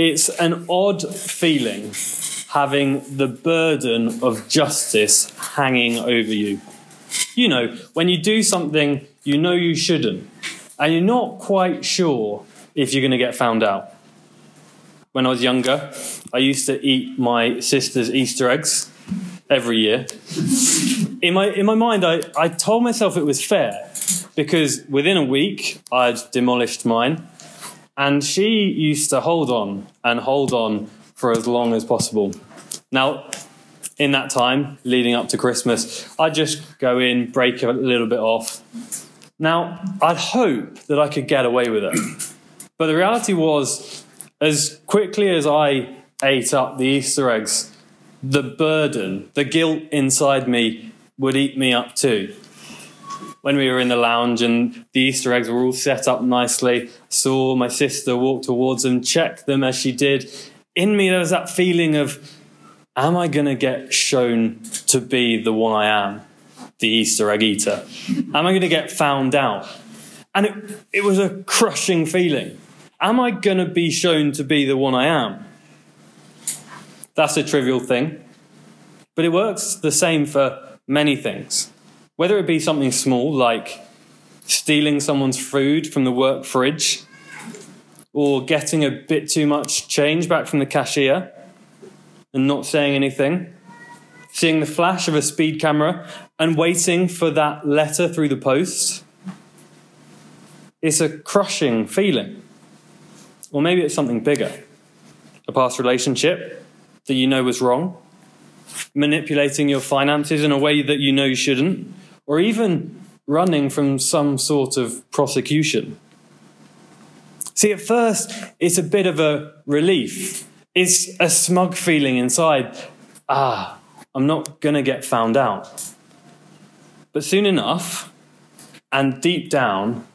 It's an odd feeling having the burden of justice hanging over you. You know, when you do something you know you shouldn't, and you're not quite sure if you're going to get found out. When I was younger, I used to eat my sister's Easter eggs every year. In my, in my mind, I, I told myself it was fair because within a week I'd demolished mine, and she used to hold on and hold on for as long as possible. Now, in that time leading up to Christmas, I'd just go in, break a little bit off. Now, I'd hope that I could get away with it. But the reality was, as quickly as I ate up the Easter eggs, the burden, the guilt inside me would eat me up too. When we were in the lounge and the Easter eggs were all set up nicely, saw my sister walk towards them, check them as she did. In me, there was that feeling of, am I going to get shown to be the one I am, the Easter egg eater? Am I going to get found out? And it, it was a crushing feeling. Am I going to be shown to be the one I am? That's a trivial thing. But it works the same for many things. Whether it be something small like stealing someone's food from the work fridge, or getting a bit too much change back from the cashier and not saying anything, seeing the flash of a speed camera and waiting for that letter through the post. It's a crushing feeling. Or maybe it's something bigger a past relationship that you know was wrong, manipulating your finances in a way that you know you shouldn't, or even running from some sort of prosecution. See, at first, it's a bit of a relief. It's a smug feeling inside. Ah, I'm not going to get found out. But soon enough, and deep down,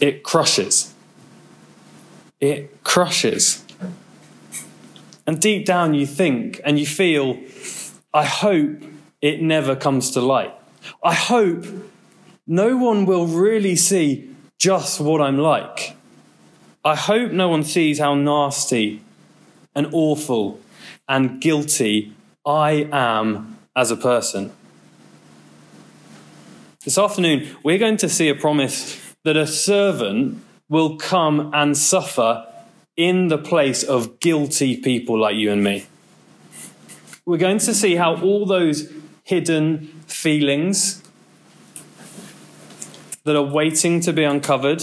it crushes. It crushes. And deep down, you think and you feel, I hope it never comes to light. I hope no one will really see just what I'm like. I hope no one sees how nasty and awful and guilty I am as a person. This afternoon, we're going to see a promise that a servant will come and suffer in the place of guilty people like you and me. We're going to see how all those hidden feelings that are waiting to be uncovered,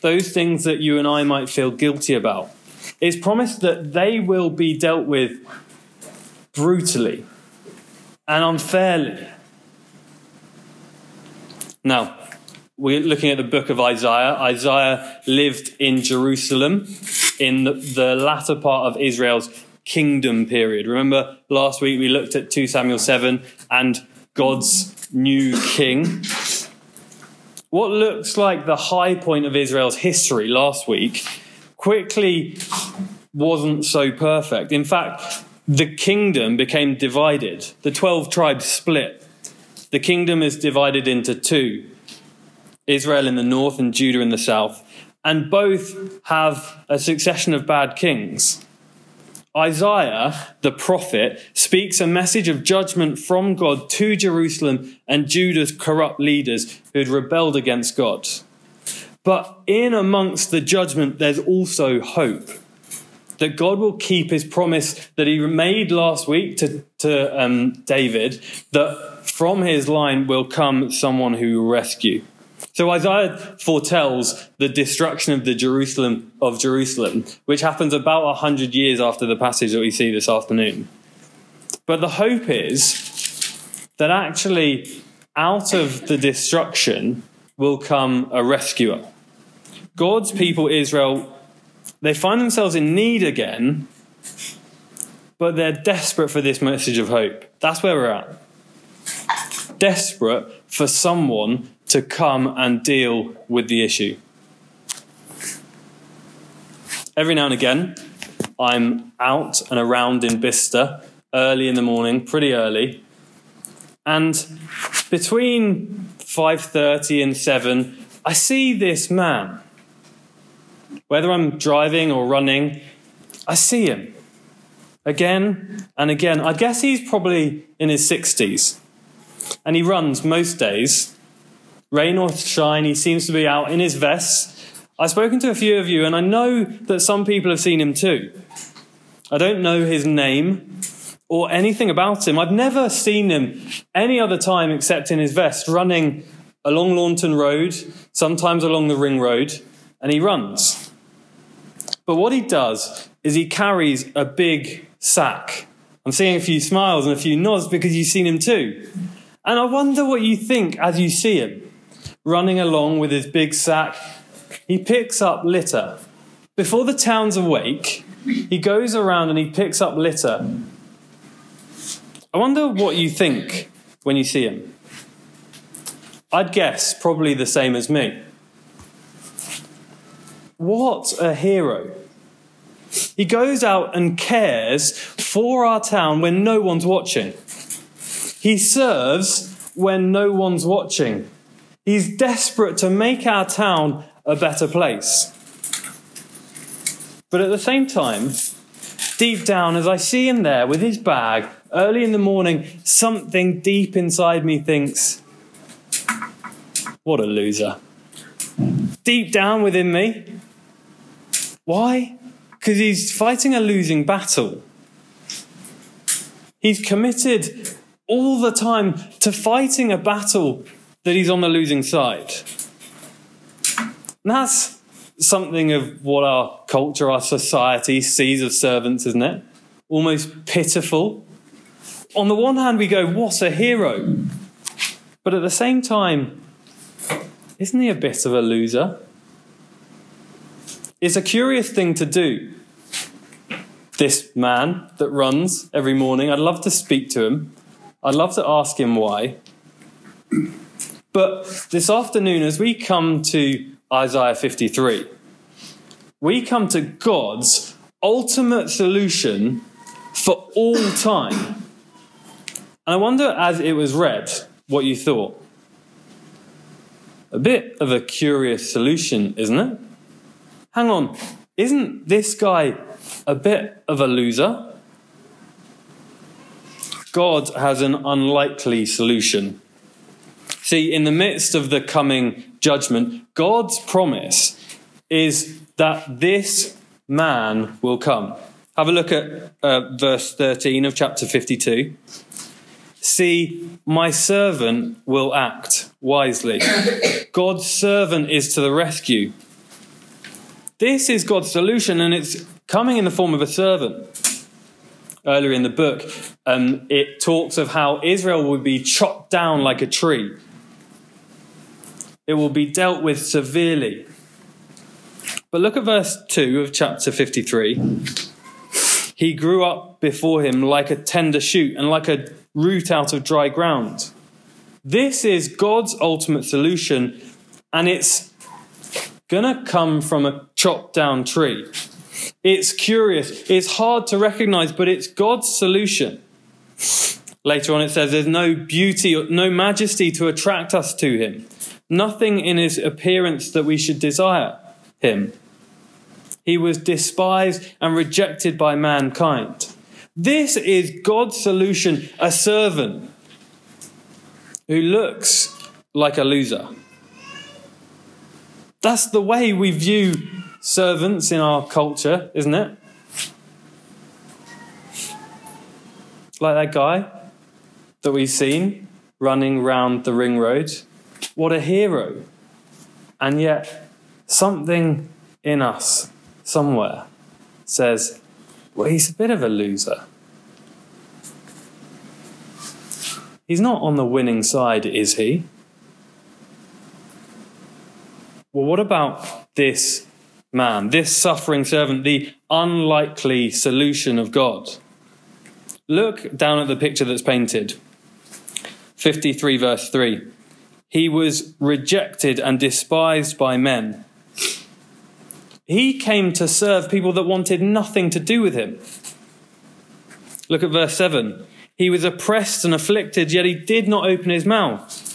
those things that you and I might feel guilty about, it's promised that they will be dealt with brutally and unfairly. Now, we're looking at the book of Isaiah. Isaiah lived in Jerusalem in the, latter part of Israel's kingdom period. Remember last week we looked at 2 Samuel 7 and God's new king. What looks like the high point of Israel's history last week quickly wasn't so perfect. In fact, the kingdom became divided. The 12 tribes split. The kingdom is divided into two Israel in the north and Judah in the south and both have a succession of bad kings. Isaiah, the prophet, speaks a message of judgment from God to Jerusalem and Judah's corrupt leaders who had rebelled against God. But in amongst the judgment, there's also hope that God will keep his promise that he made last week to, to um, David, that from his line will come someone who will rescue. So Isaiah foretells the destruction of the Jerusalem of Jerusalem, which happens about a hundred years after the passage that we see this afternoon. But the hope is that actually out of the destruction will come a rescuer. God's people, Israel, they find themselves in need again, but they're desperate for this message of hope. That's where we're at. Desperate for someone to come and deal with the issue. Every now and again, I'm out and around in Bicester early in the morning, pretty early, and between 5:30 and 7, I see this man. Whether I'm driving or running, I see him again and again. I guess he's probably in his 60s. And he runs most days. Rain or shine, he seems to be out in his vest. I've spoken to a few of you, and I know that some people have seen him too. I don't know his name or anything about him. I've never seen him any other time except in his vest, running along Launton Road, sometimes along the Ring Road, and he runs. But what he does is he carries a big sack. I'm seeing a few smiles and a few nods because you've seen him too. And I wonder what you think as you see him running along with his big sack. He picks up litter. Before the town's awake, he goes around and he picks up litter. I wonder what you think when you see him. I'd guess probably the same as me. What a hero. He goes out and cares for our town when no one's watching. He serves when no one's watching. He's desperate to make our town a better place. But at the same time, deep down, as I see him there with his bag early in the morning, something deep inside me thinks, what a loser. Deep down within me. Why? Because he's fighting a losing battle. He's committed all the time to fighting a battle that he's on the losing side. And that's something of what our culture, our society sees of servants, isn't it? Almost pitiful. On the one hand, we go, what a hero. But at the same time, isn't he a bit of a loser? It's a curious thing to do. This man that runs every morning, I'd love to speak to him. I'd love to ask him why. But this afternoon, as we come to Isaiah 53, we come to God's ultimate solution for all time. And I wonder, as it was read, what you thought. A bit of a curious solution, isn't it? Hang on, isn't this guy a bit of a loser? God has an unlikely solution. See, in the midst of the coming judgment, God's promise is that this man will come. Have a look at uh, verse 13 of chapter 52. See, my servant will act wisely. God's servant is to the rescue. This is God's solution, and it's coming in the form of a servant earlier in the book, um, it talks of how Israel would be chopped down like a tree. It will be dealt with severely. But look at verse 2 of chapter 53. He grew up before him like a tender shoot and like a root out of dry ground. This is God's ultimate solution, and it's going to come from a chopped down tree. It's curious. It's hard to recognize, but it's God's solution. Later on, it says there's no beauty, no majesty to attract us to him, nothing in his appearance that we should desire him. He was despised and rejected by mankind. This is God's solution a servant who looks like a loser. That's the way we view servants in our culture, isn't it? Like that guy that we've seen running round the ring road. What a hero. And yet, something in us, somewhere, says, well, he's a bit of a loser. He's not on the winning side, is he? Well, what about this man, this suffering servant, the unlikely solution of God. Look down at the picture that's painted 53, verse 3. He was rejected and despised by men. He came to serve people that wanted nothing to do with him. Look at verse 7. He was oppressed and afflicted, yet he did not open his mouth.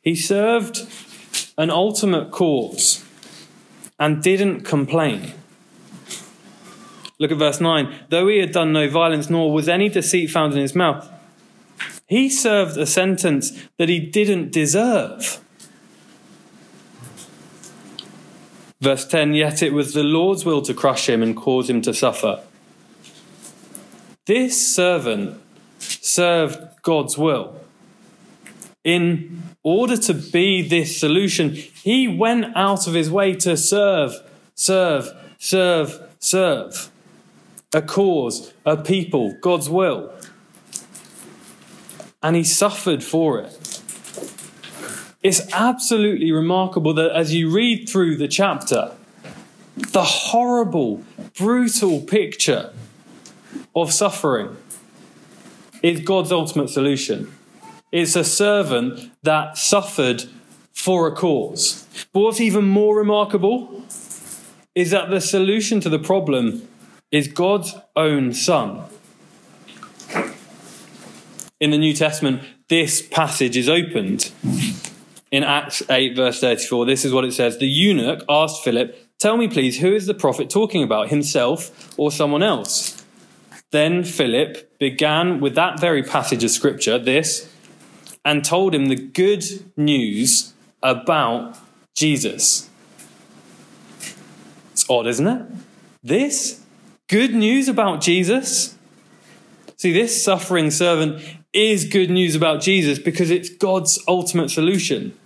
He served an ultimate cause and didn't complain. Look at verse 9. Though he had done no violence, nor was any deceit found in his mouth, he served a sentence that he didn't deserve. Verse 10 Yet it was the Lord's will to crush him and cause him to suffer. This servant served God's will. In order to be this solution, he went out of his way to serve, serve, serve, serve a cause, a people, God's will. And he suffered for it. It's absolutely remarkable that as you read through the chapter, the horrible, brutal picture of suffering is God's ultimate solution. It's a servant that suffered for a cause. But what's even more remarkable is that the solution to the problem is God's own Son. In the New Testament, this passage is opened. In Acts 8, verse 34, this is what it says The eunuch asked Philip, Tell me, please, who is the prophet talking about, himself or someone else? Then Philip began with that very passage of scripture, this, and told him the good news about Jesus. It's odd, isn't it? This good news about Jesus. See, this suffering servant is good news about Jesus because it's God's ultimate solution.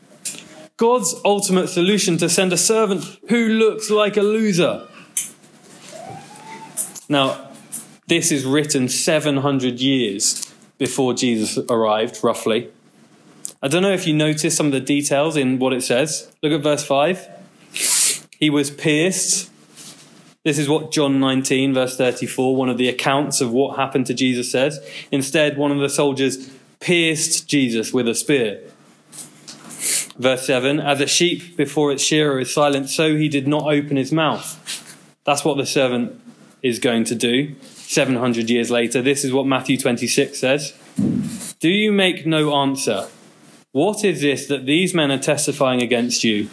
God's ultimate solution to send a servant who looks like a loser. Now, this is written 700 years before Jesus arrived, roughly. I don't know if you notice some of the details in what it says. Look at verse 5. He was pierced. This is what John 19, verse 34, one of the accounts of what happened to Jesus says. Instead, one of the soldiers pierced Jesus with a spear. Verse 7 As a sheep before its shearer is silent, so he did not open his mouth. That's what the servant is going to do 700 years later. This is what Matthew 26 says Do you make no answer? What is this that these men are testifying against you?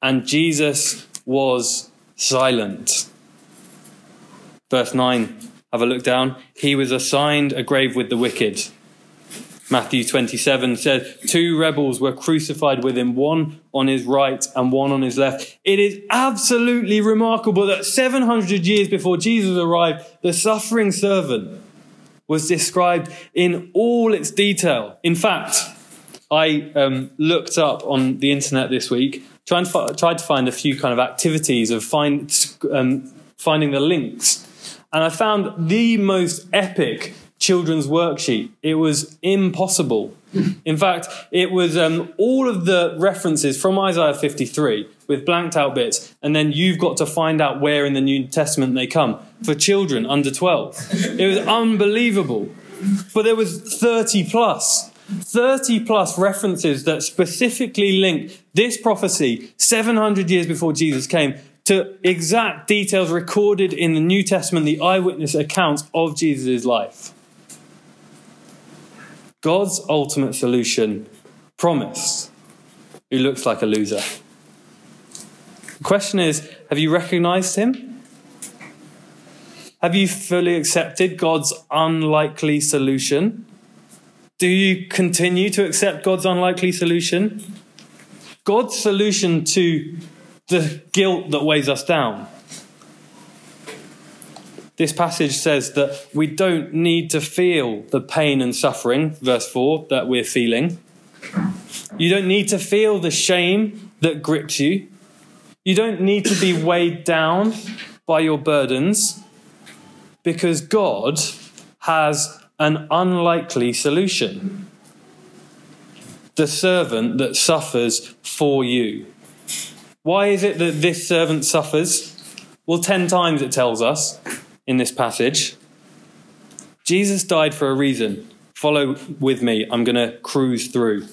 And Jesus was silent. Verse 9, have a look down. He was assigned a grave with the wicked. Matthew 27 says, Two rebels were crucified with him, one on his right and one on his left. It is absolutely remarkable that 700 years before Jesus arrived, the suffering servant was described in all its detail. In fact, I um, looked up on the internet this week, tried to find a few kind of activities of find, um, finding the links. And I found the most epic children's worksheet. It was impossible. In fact, it was um, all of the references from Isaiah 53 with blanked out bits, and then you've got to find out where in the New Testament they come for children under 12. It was unbelievable. But there was 30 plus. 30 plus references that specifically link this prophecy 700 years before Jesus came to exact details recorded in the New Testament, the eyewitness accounts of Jesus' life. God's ultimate solution promised, who looks like a loser. The question is have you recognized him? Have you fully accepted God's unlikely solution? Do you continue to accept God's unlikely solution? God's solution to the guilt that weighs us down. This passage says that we don't need to feel the pain and suffering, verse 4, that we're feeling. You don't need to feel the shame that grips you. You don't need to be weighed down by your burdens because God has an unlikely solution. The servant that suffers for you. Why is it that this servant suffers? Well, 10 times it tells us in this passage. Jesus died for a reason. Follow with me. I'm going to cruise through.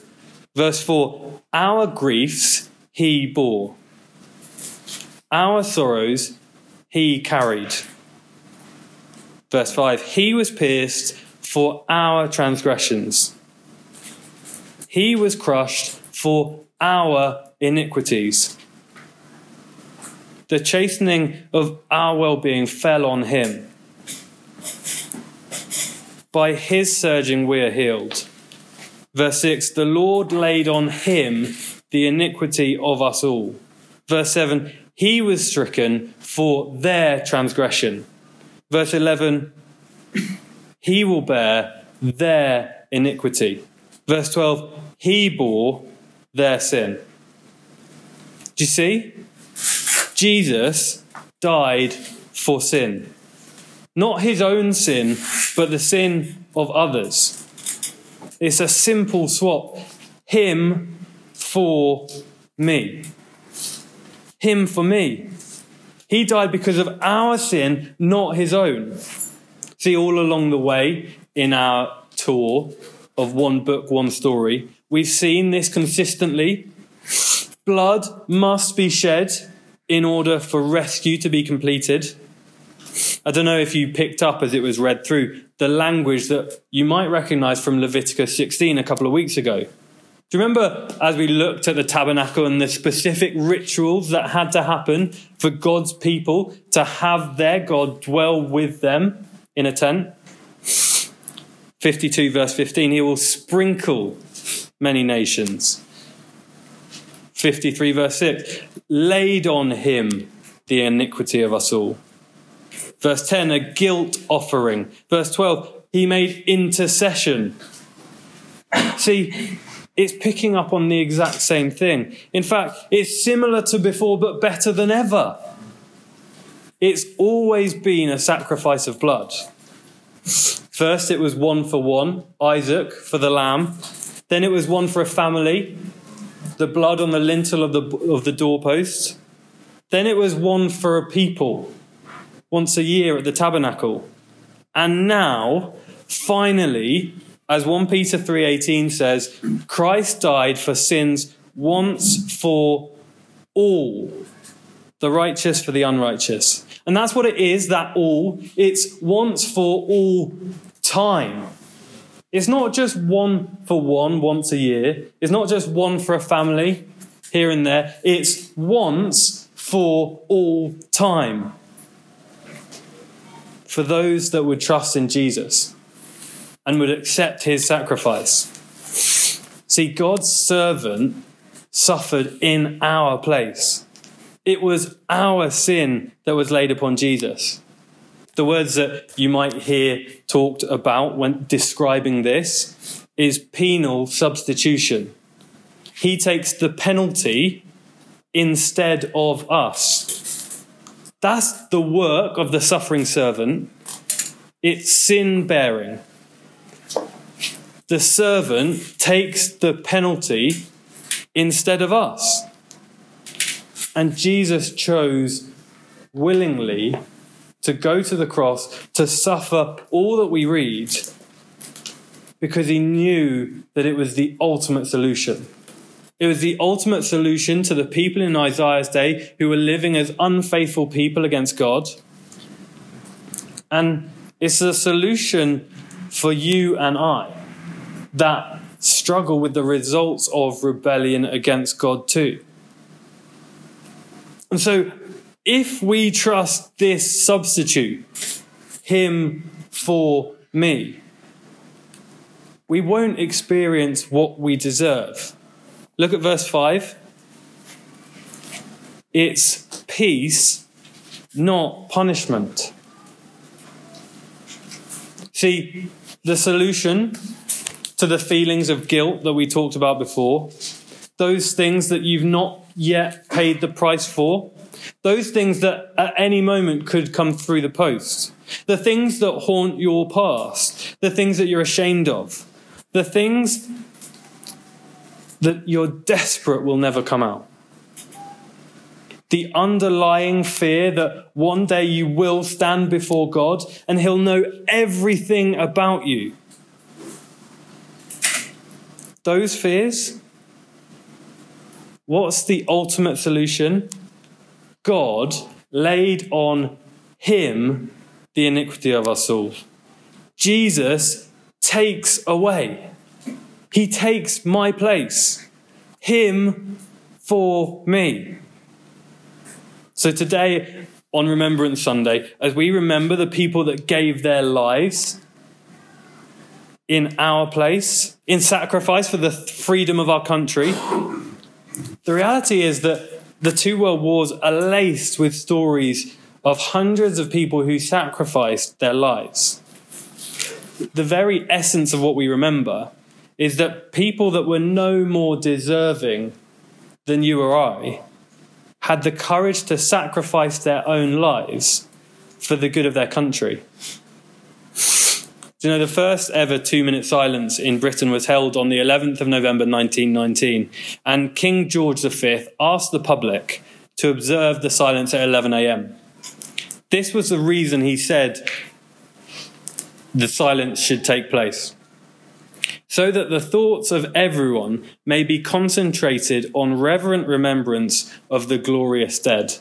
Verse 4 Our griefs he bore, our sorrows he carried. Verse 5 He was pierced for our transgressions, he was crushed for our iniquities. The chastening of our well being fell on him. By his scourging we are healed. Verse 6 The Lord laid on him the iniquity of us all. Verse 7 He was stricken for their transgression. Verse 11 He will bear their iniquity. Verse 12 He bore their sin. Do you see? Jesus died for sin. Not his own sin, but the sin of others. It's a simple swap. Him for me. Him for me. He died because of our sin, not his own. See, all along the way in our tour of one book, one story, we've seen this consistently. Blood must be shed in order for rescue to be completed. I don't know if you picked up as it was read through the language that you might recognize from Leviticus 16 a couple of weeks ago. Do you remember as we looked at the tabernacle and the specific rituals that had to happen for God's people to have their God dwell with them in a tent? 52 verse 15, he will sprinkle many nations. 53 verse 6, laid on him the iniquity of us all. Verse 10, a guilt offering. Verse 12, he made intercession. See, it's picking up on the exact same thing. In fact, it's similar to before, but better than ever. It's always been a sacrifice of blood. First, it was one for one, Isaac for the lamb. Then it was one for a family, the blood on the lintel of the, of the doorpost. Then it was one for a people, once a year at the tabernacle. And now, finally, as 1 Peter 3:18 says, Christ died for sins once for all, the righteous for the unrighteous. And that's what it is, that all. It's once for all time. It's not just one for one once a year. It's not just one for a family here and there. It's once for all time for those that would trust in Jesus and would accept his sacrifice. See, God's servant suffered in our place. It was our sin that was laid upon Jesus. The words that you might hear talked about when describing this is penal substitution. He takes the penalty instead of us. That's the work of the suffering servant. It's sin bearing. The servant takes the penalty instead of us. And Jesus chose willingly to go to the cross to suffer all that we read because he knew that it was the ultimate solution. It was the ultimate solution to the people in Isaiah's day who were living as unfaithful people against God. And it's a solution for you and I that struggle with the results of rebellion against God too. And so, if we trust this substitute, Him for me, we won't experience what we deserve. Look at verse 5. It's peace, not punishment. See, the solution to the feelings of guilt that we talked about before, those things that you've not yet paid the price for, those things that at any moment could come through the post, the things that haunt your past, the things that you're ashamed of, the things that you're desperate will never come out. The underlying fear that one day you will stand before God and He'll know everything about you. Those fears, what's the ultimate solution? God laid on Him the iniquity of us all. Jesus takes away. He takes my place. Him for me. So today, on Remembrance Sunday, as we remember the people that gave their lives in our place, in sacrifice for the freedom of our country, the reality is that the two world wars are laced with stories of hundreds of people who sacrificed their lives. The very essence of what we remember is that people that were no more deserving than you or I had the courage to sacrifice their own lives for the good of their country. Do you know the first ever two minute silence in Britain was held on the 11th of November 1919, and King George V asked the public to observe the silence at 11 a.m. This was the reason he said the silence should take place. So that the thoughts of everyone may be concentrated on reverent remembrance of the glorious dead.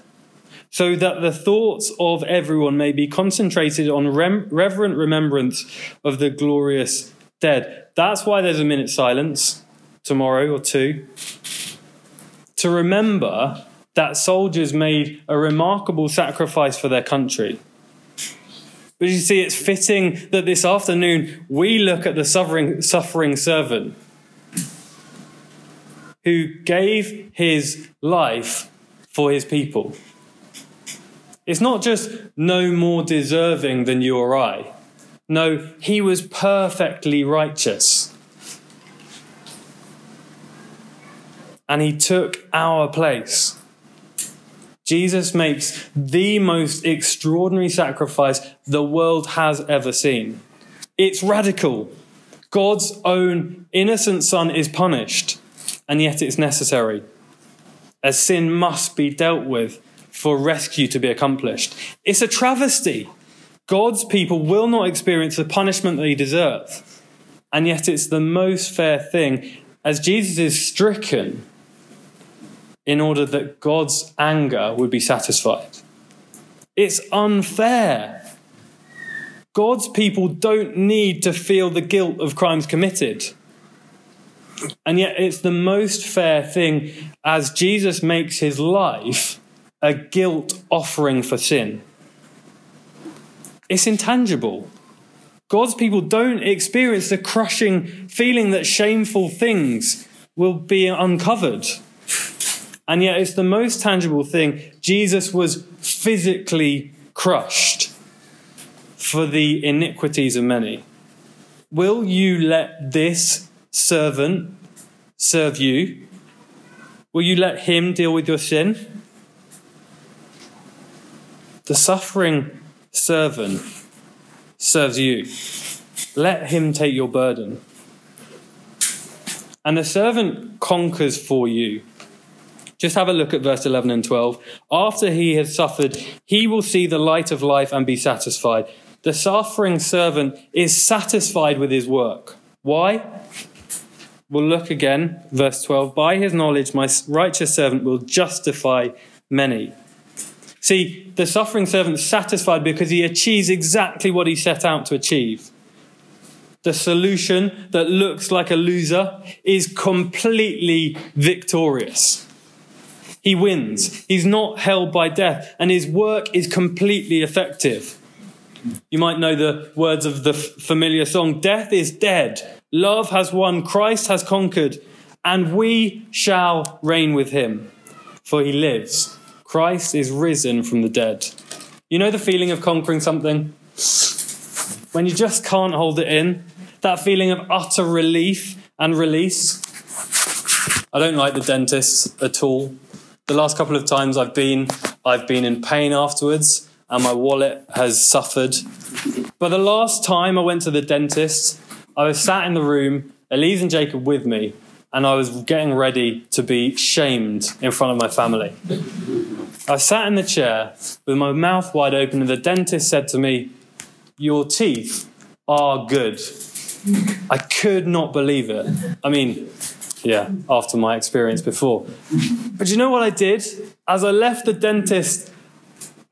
So that the thoughts of everyone may be concentrated on rem- reverent remembrance of the glorious dead. That's why there's a minute silence tomorrow or two. To remember that soldiers made a remarkable sacrifice for their country. But you see, it's fitting that this afternoon we look at the suffering, suffering servant who gave his life for his people. It's not just no more deserving than you or I. No, he was perfectly righteous. And he took our place. Jesus makes the most extraordinary sacrifice the world has ever seen. It's radical. God's own innocent son is punished, and yet it's necessary, as sin must be dealt with for rescue to be accomplished. It's a travesty. God's people will not experience the punishment they deserve, and yet it's the most fair thing as Jesus is stricken in order that God's anger would be satisfied. It's unfair. God's people don't need to feel the guilt of crimes committed. And yet, it's the most fair thing as Jesus makes his life a guilt offering for sin. It's intangible. God's people don't experience the crushing feeling that shameful things will be uncovered. And yet, it's the most tangible thing. Jesus was physically crushed for the iniquities of many. Will you let this servant serve you? Will you let him deal with your sin? The suffering servant serves you. Let him take your burden. And the servant conquers for you. Just have a look at verse 11 and 12. After he has suffered, he will see the light of life and be satisfied. The suffering servant is satisfied with his work. Why? We'll look again, verse 12. By his knowledge, my righteous servant will justify many. See, the suffering servant is satisfied because he achieves exactly what he set out to achieve. The solution that looks like a loser is completely victorious. He wins. He's not held by death, and his work is completely effective. You might know the words of the familiar song Death is dead, love has won, Christ has conquered, and we shall reign with him, for he lives. Christ is risen from the dead. You know the feeling of conquering something? When you just can't hold it in? That feeling of utter relief and release? I don't like the dentist at all. The last couple of times I've been, I've been in pain afterwards and my wallet has suffered. But the last time I went to the dentist, I was sat in the room, Elise and Jacob with me, and I was getting ready to be shamed in front of my family. I sat in the chair with my mouth wide open, and the dentist said to me, Your teeth are good. I could not believe it. I mean, yeah, after my experience before. But you know what I did? As I left the dentist,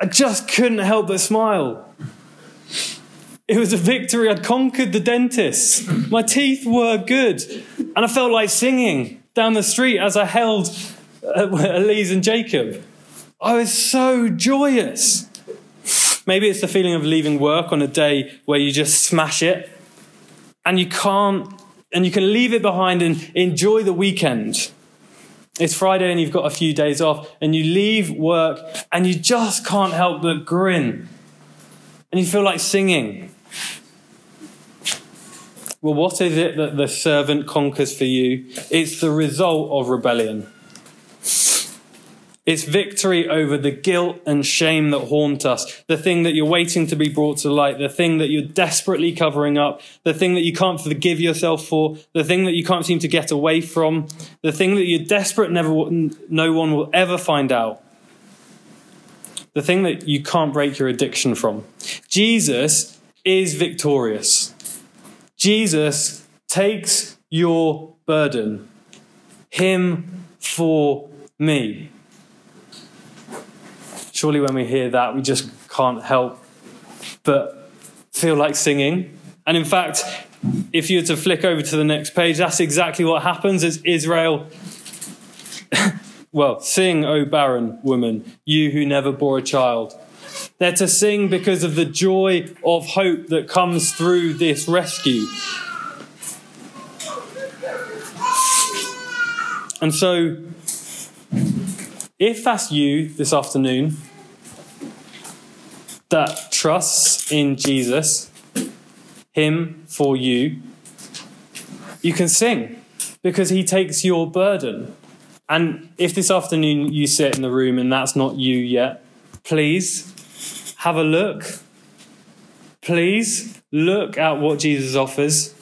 I just couldn't help but smile. It was a victory. I'd conquered the dentist. My teeth were good. And I felt like singing down the street as I held uh, Elise and Jacob. I was so joyous. Maybe it's the feeling of leaving work on a day where you just smash it and you can't, and you can leave it behind and enjoy the weekend. It's Friday and you've got a few days off, and you leave work and you just can't help but grin. And you feel like singing. Well, what is it that the servant conquers for you? It's the result of rebellion. It's victory over the guilt and shame that haunt us, the thing that you're waiting to be brought to light, the thing that you're desperately covering up, the thing that you can't forgive yourself for, the thing that you can't seem to get away from, the thing that you're desperate never no one will ever find out. The thing that you can't break your addiction from. Jesus is victorious. Jesus takes your burden. Him for me. Surely, when we hear that, we just can't help but feel like singing. And in fact, if you were to flick over to the next page, that's exactly what happens as Israel. well, sing, O barren woman, you who never bore a child. They're to sing because of the joy of hope that comes through this rescue. And so, if that's you this afternoon, that trusts in Jesus, Him for you, you can sing because He takes your burden. And if this afternoon you sit in the room and that's not you yet, please have a look. Please look at what Jesus offers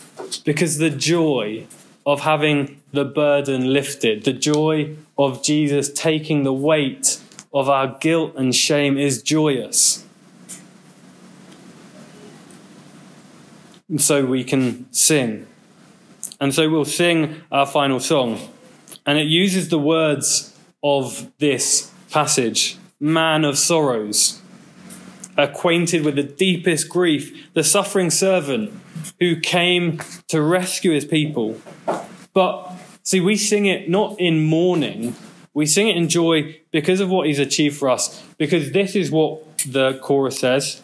because the joy of having the burden lifted, the joy of Jesus taking the weight of our guilt and shame is joyous. And so we can sing. And so we'll sing our final song. And it uses the words of this passage Man of sorrows, acquainted with the deepest grief, the suffering servant who came to rescue his people. But see, we sing it not in mourning, we sing it in joy because of what he's achieved for us. Because this is what the chorus says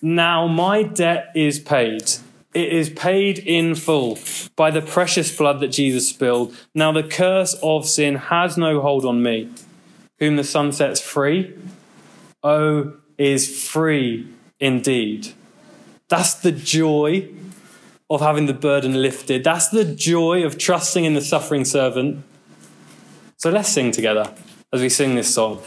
Now my debt is paid. It is paid in full by the precious blood that Jesus spilled. Now the curse of sin has no hold on me. Whom the Son sets free, oh, is free indeed. That's the joy of having the burden lifted. That's the joy of trusting in the suffering servant. So let's sing together as we sing this song.